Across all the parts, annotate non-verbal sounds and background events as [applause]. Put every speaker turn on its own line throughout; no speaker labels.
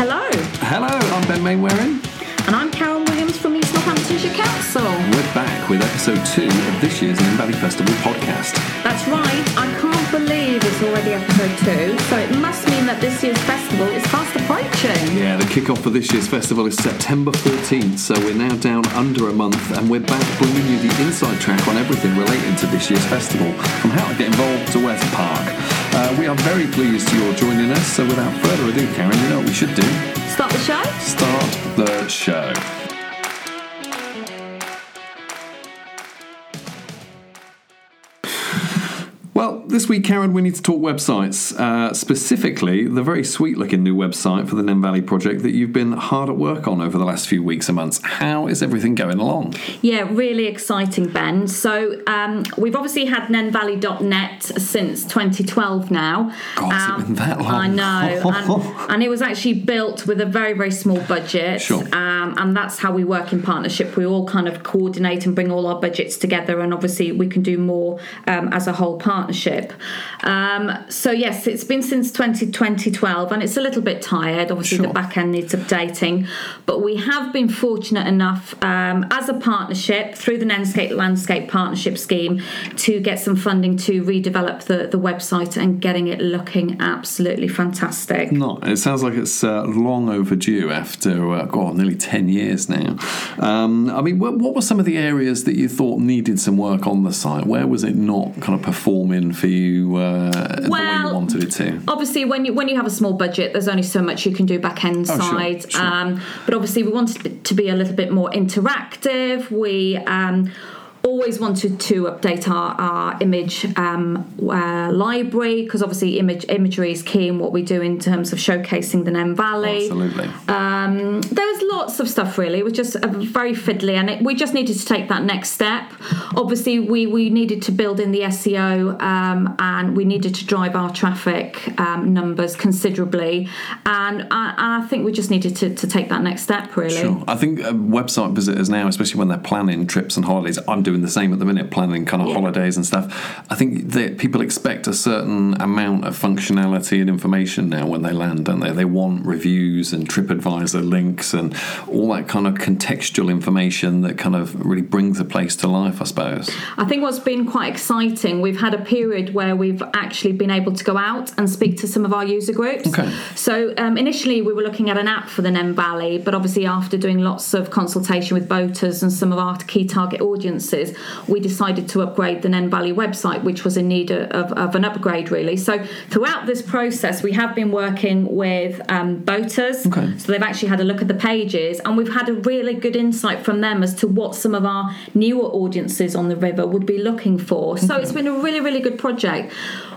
Hello,
Hello, I'm Ben Mainwaring.
and I'm Karen Williams from East Northamptonshire Council.
We're back with episode two of this year's Nene Valley Festival podcast.
That's right, I can't believe it's already episode two, so it must mean that this year's festival is fast approaching.
Yeah, the kick-off for this year's festival is September 14th, so we're now down under a month and we're back bringing you the inside track on everything relating to this year's festival, from how to get involved to where to park. Uh, we are very pleased you're joining us, so without further ado, Karen, you know what we should do?
Start the show?
Start the show. Well, this week, Karen, we need to talk websites. Uh, specifically, the very sweet looking new website for the Nene Valley project that you've been hard at work on over the last few weeks and months. How is everything going along?
Yeah, really exciting, Ben. So um, we've obviously had nenevalley.net since 2012 now.
God, it been that long?
I know. and, [laughs] and it was actually built with a very, very small budget.
Sure.
Um, and that's how we work in partnership. We all kind of coordinate and bring all our budgets together, and obviously we can do more um, as a whole partnership. Um, so, yes, it's been since 20, 2012, and it's a little bit tired. Obviously,
Sure.
the back end needs updating. But we have been fortunate enough um, as a partnership through the Nenescape Landscape Partnership Scheme to get some funding to redevelop the, the website and getting it looking absolutely fantastic.
No, it sounds like it's uh, long overdue after, uh, God, nearly 10 years now. Um, I mean, what, what were some of the areas that you thought needed some work on the site? Where was it not kind of performing for you uh, the way you
Well,
wanted it to?
obviously when you when you have a small budget there's only so much you can do back end
Oh, sure,
side
sure.
Um, but obviously we wanted it to be a little bit more interactive we um, always wanted to update our, our image um, uh, library because obviously image imagery is key in what we do in terms of showcasing the Nene Valley
Absolutely.
um, there was lots of stuff really. It was just very fiddly, and it, we just needed to take that next step. Obviously, we we needed to build in the SEO, um, and we needed to drive our traffic um, numbers considerably, and, I and I think we just needed to, to take that next step really.
Sure. I think uh, website visitors now, especially when they're planning trips and holidays, I'm doing the same at the minute, planning kind of
Yeah.
holidays and stuff. I think that people expect a certain amount of functionality and information now when they land, don't they? They want reviews and TripAdvisor links and all that kind of contextual information that kind of really brings a place to life, I suppose.
I think what's been quite exciting, we've had a period where we've actually been able to go out and speak to some of our user groups.
Okay.
So um, initially we were looking at an app for the Nene Valley, but obviously after doing lots of consultation with boaters and some of our key target audiences, we decided to upgrade the Nene Valley website, which was in need of, of an upgrade really. So throughout this process, we have been working with um, boaters.
Okay.
So they've actually had a look at the pages, and we've had a really good insight from them as to what some of our newer audiences on the river would be looking for. So it's been a really, really good project.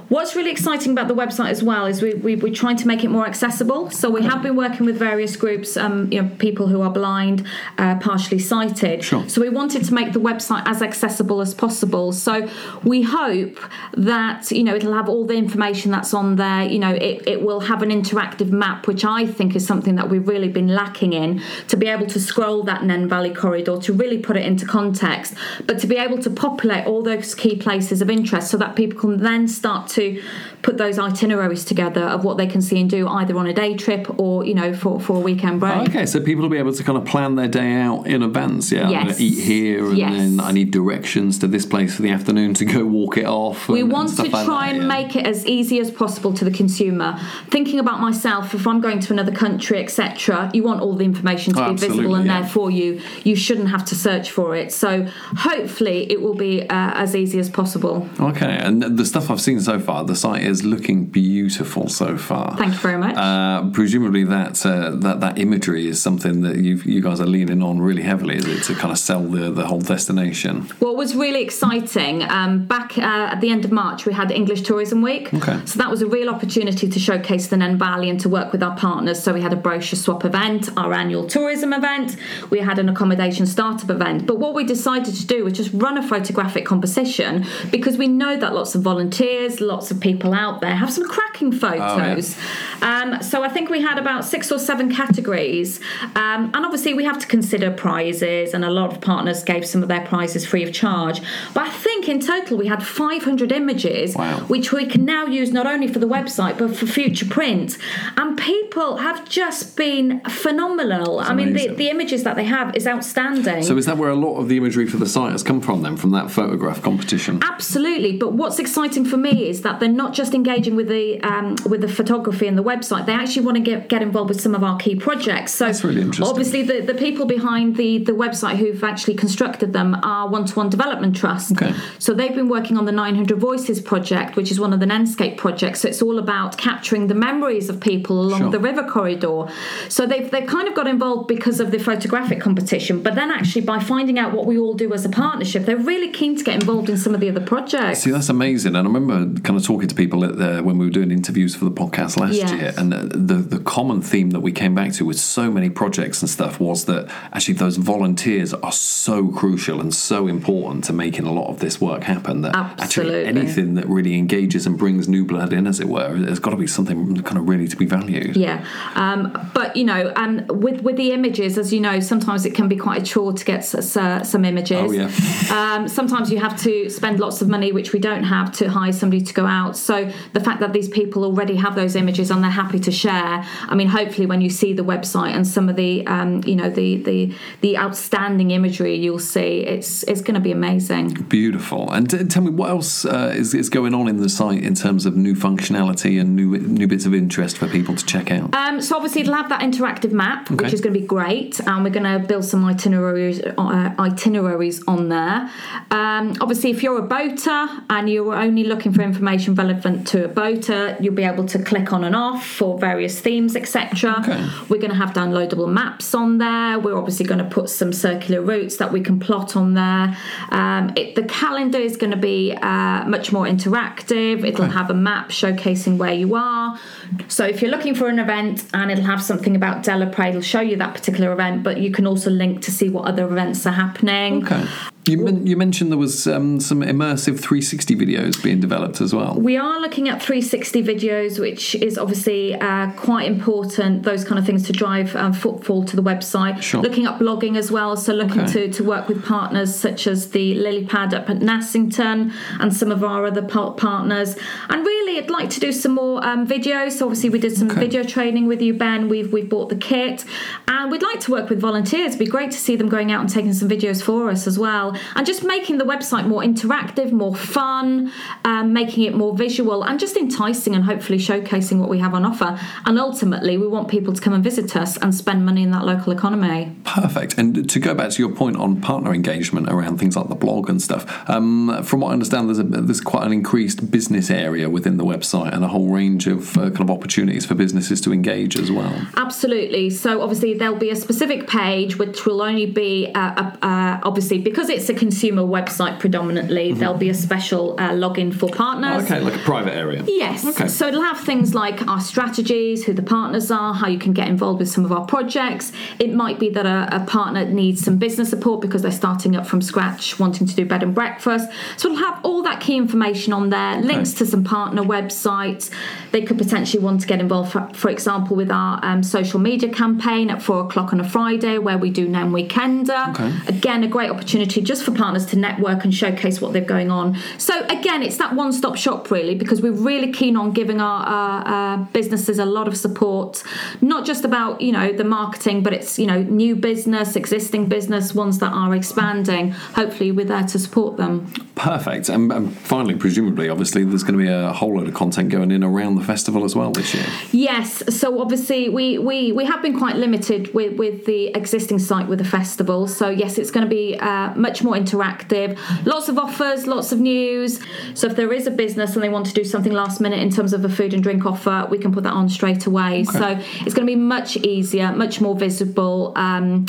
What's really exciting about the website as well is we, we, we're trying to make it more accessible. So we have been working with various groups, um, you know, people who are blind, uh, partially sighted.
Sure.
So we wanted to make the website as accessible as possible. So we hope that you know it'll have all the information that's on there. You know, it, it will have an interactive map, which I think is something that we've really been lacking in. To be able to scroll that Nene Valley corridor, to really put it into context, but to be able to populate all those key places of interest, so that people can then start to put those itineraries together of what they can see and do either on a day trip or you know for, for a weekend break.
Okay, so people will be able to kind of plan their day out in advance. Yeah, I'm going to eat here, and
Yes.
then I need directions to this place for the afternoon to go walk it off.
We
and- and
want to
like
try
that,
and
yeah.
make it as easy as possible to the consumer. Thinking about myself, if I'm going to another country, etc., you want all the information to
Oh,
be visible and
yeah.
there for you. You shouldn't have to search for it. So hopefully, it will be uh, as easy as possible.
Okay, and the stuff I've seen so far, the site is looking beautiful so far.
Thank you very much.
Uh, presumably that uh, that that imagery is something that you you guys are leaning on really heavily, is it, to kind of sell the the whole destination?
What was really exciting um, back uh, at the end of March, we had English Tourism Week.
Okay.
So that was a real opportunity to showcase the Nene Valley and to work with our partners. So we had a brochure swap event, our annual tourism event, we had an accommodation startup event. But what we decided to do was just run a photographic composition because we know that lots of volunteers, lots of people out there have some cracking oh, photos. Um, so I think we had about six or seven categories, um, and obviously we have to consider prizes, and a lot of partners gave some of their prizes free of charge. But I think in total we had 500 images,
Wow.
which we can now use not only for the website but for future print. And people have just been phenomenal. I mean, the, the images that they have is outstanding.
So is that where a lot of the imagery for the site has come from then, from that photograph competition?
Absolutely, but what's exciting for me is that they're not just engaging with the um, with the photography and the website. They actually want to get get involved with some of our key projects. So
That's really interesting.
Obviously, the, the people behind the the website who've actually constructed them are One to One Development Trust.
Okay.
So they've been working on the 900 Voices project, which is one of the Nenescape projects. So it's all about capturing the memories of people along
Sure.
the river corridor. So they've they've kind of got involved because of the photographic competition, but then actually by finding out what we all do as a partnership, they're really keen to get involved in some of the other projects.
See, that's amazing. And I remember kind of talking to people at the, when we were doing interviews for the podcast last
Yes.
year, and the, the common theme that we came back to with so many projects and stuff was that actually those volunteers are so crucial and so important to making a lot of this work happen. That
Absolutely.
actually anything that really engages and brings new blood in, as it were, there's got to be something kind of really to be valued.
Yeah, um, but you know, and with with the images, as you know, sometimes it can be quite a chore to get s- s- some images.
Oh, yeah.
Um, sometimes you have to spend lots of money, which we don't have, to hire somebody to go out. So the fact that these people already have those images and they're happy to share, I mean, hopefully when you see the website and some of the, um, you know, the the the outstanding imagery you'll see, it's it's going to be amazing.
Beautiful. And t- tell me what else uh, is, is going on in the site in terms of new functionality and new new bits of interest for people to check out.
Um, so obviously it'll have that interactive map,
Okay.
which is going to be great, and we're going to build some itineraries uh, itineraries on there. Um, obviously, if you're a boater and you're only looking for information relevant to a boater, you'll be able to click on and off for various themes, etc.
Okay.
We're going to have downloadable maps on there. We're obviously going to put some circular routes that we can plot on there. Um, it, the calendar is going to be uh, much more interactive. It'll have a map showcasing where you are. So if you're looking for an event and it'll have something about Delapré, it'll show you that particular event, but you can also link to see what other events are happening.
Okay. You, men- you mentioned there was um, some immersive 360 videos being developed as well.
We are looking at 360 videos, which is obviously uh, quite important, those kind of things to drive um, footfall to the website.
Sure.
Looking at blogging as well, so looking
Okay.
to, to work with partners such as the Lily Pad up at Nassington and some of our other par- partners. And really, I'd like to do some more um, videos. So obviously, we did some
Okay.
video training with you, Ben. We've, we've bought the kit. And we'd like to work with volunteers. It'd be great to see them going out and taking some videos for us as well. And just making the website more interactive, more fun, um, making it more visual, and just enticing and hopefully showcasing what we have on offer. And ultimately, we want people to come and visit us and spend money in that local economy.
Perfect. And to go back to your point on partner engagement around things like the blog and stuff, um, from what I understand, there's a, there's quite an increased business area within the website and a whole range of uh, kind of opportunities for businesses to engage as well.
Absolutely. So obviously there'll be a specific page which will only be uh, uh, uh, obviously because it's a consumer website predominantly. There'll be a special uh, login for partners.
Okay, like a private area.
Yes.
Okay.
So it'll have things like our strategies, who the partners are, how you can get involved with some of our projects. It might be that a, a partner needs some business support because they're starting up from scratch, wanting to do bed and breakfast. So it'll have all that key information on there, links to some partner websites. They could potentially want to get involved, for, for example, with our um, social media campaign at four o'clock on a Friday where we do Nene Weekender.
Okay.
Again, a great opportunity just for partners to network and showcase what they've going on. So again, it's that one-stop shop really because we're really keen on giving our, our, our businesses a lot of support, not just about you know the marketing, but it's you know new business, existing business, ones that are expanding. Hopefully, we're there to support them.
Perfect. And, and finally, presumably, obviously, there's going to be a whole load of content going in around the festival as well this year.
Yes, so obviously we, we, we have been quite limited with, with the existing site with the festival. So yes, it's going to be uh, much more interactive. Lots of offers, lots of news. So if there is a business and they want to do something last minute in terms of a food and drink offer, we can put that on straight away. So it's going to be much easier, much more visible. Um,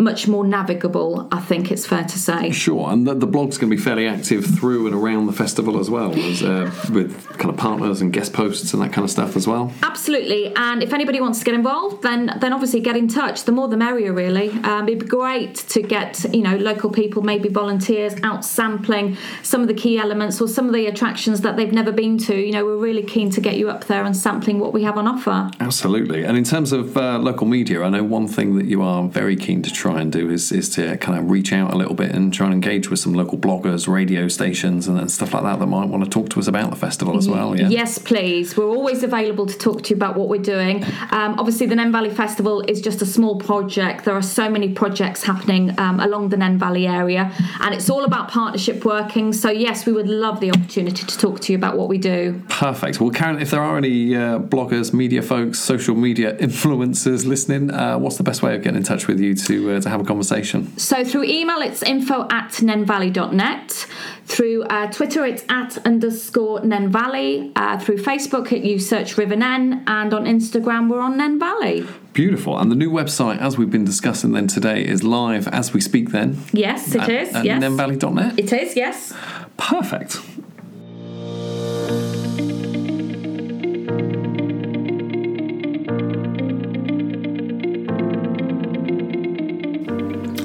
much more navigable. I think it's fair to say.
Sure, and the, the blog's going to be fairly active through and around the festival as well, as, uh, with kind of partners and guest posts and that kind of stuff as well.
Absolutely, and if anybody wants to get involved, then then obviously get in touch. The more the merrier, really. Um, it'd be great to get you know local people, maybe volunteers, out sampling some of the key elements or some of the attractions that they've never been to. You know, we're really keen to get you up there and sampling what we have on offer.
Absolutely, and in terms of uh, local media, I know one thing that you are very keen to try and do is is to kind of reach out a little bit and try and engage with some local bloggers, radio stations, and, and stuff like that that might want to talk to us about the festival as well. Yeah.
Yes, please. We're always available to talk to you about what we're doing. Um, obviously, the Nene Valley Festival is just a small project. There are so many projects happening um, along the Nene Valley area, and it's all about partnership working. So, yes, we would love the opportunity to talk to you about what we do.
Perfect. Well, Karen, if there are any uh, bloggers, media folks, social media [laughs] influencers listening, uh, what's the best way of getting in touch with you to uh, to have a conversation?
So, through email, it's info at nenevalley.net. Through uh, Twitter, it's at underscore nenevalley. Uh, through Facebook, you search River Nene, and on Instagram, we're on Nene Valley.
Beautiful. And the new website, as we've been discussing then today, is live as we speak then.
Yes, it
at,
is.
At
yes.
nenevalley.net.
It is, yes.
Perfect.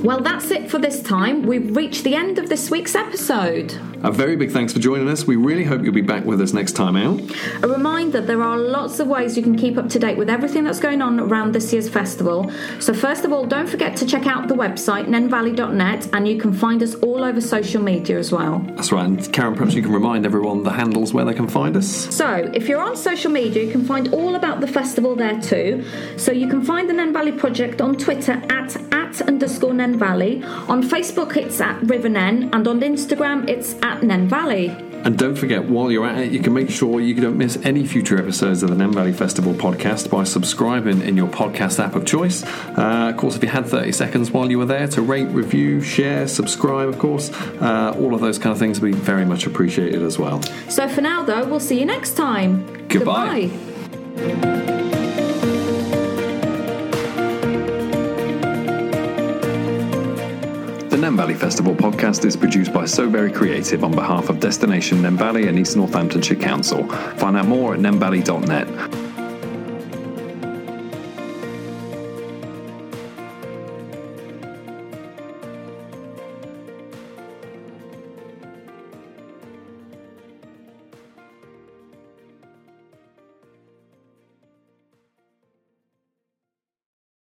Well, that's it for this time. We've reached the end of this week's episode.
A very big thanks for joining us. We really hope you'll be back with us next time out.
A reminder there are lots of ways you can keep up to date with everything that's going on around this year's festival. So, first of all, don't forget to check out the website, nenevalley.net, and you can find us all over social media as well.
That's right. And Karen, perhaps you can remind everyone the handles where they can find us.
So, if you're on social media, you can find all about the festival there too. So, you can find the Nene Valley Project on Twitter at, at underscore Nene Valley. On Facebook, it's at River Nene, and on Instagram, it's at Nene Valley.
And don't forget, while you're at it, you can make sure you don't miss any future episodes of the Nene Valley Festival podcast by subscribing in your podcast app of choice. Uh, of course, if you had 30 seconds while you were there to rate, review, share, subscribe, of course, uh, all of those kind of things will be very much appreciated as well.
So, for now, though, we'll see you next time.
Goodbye.
Goodbye.
The Valley Festival podcast is produced by So Very Creative on behalf of Destination Valley and East Northamptonshire Council. Find out more at nenevalley.net.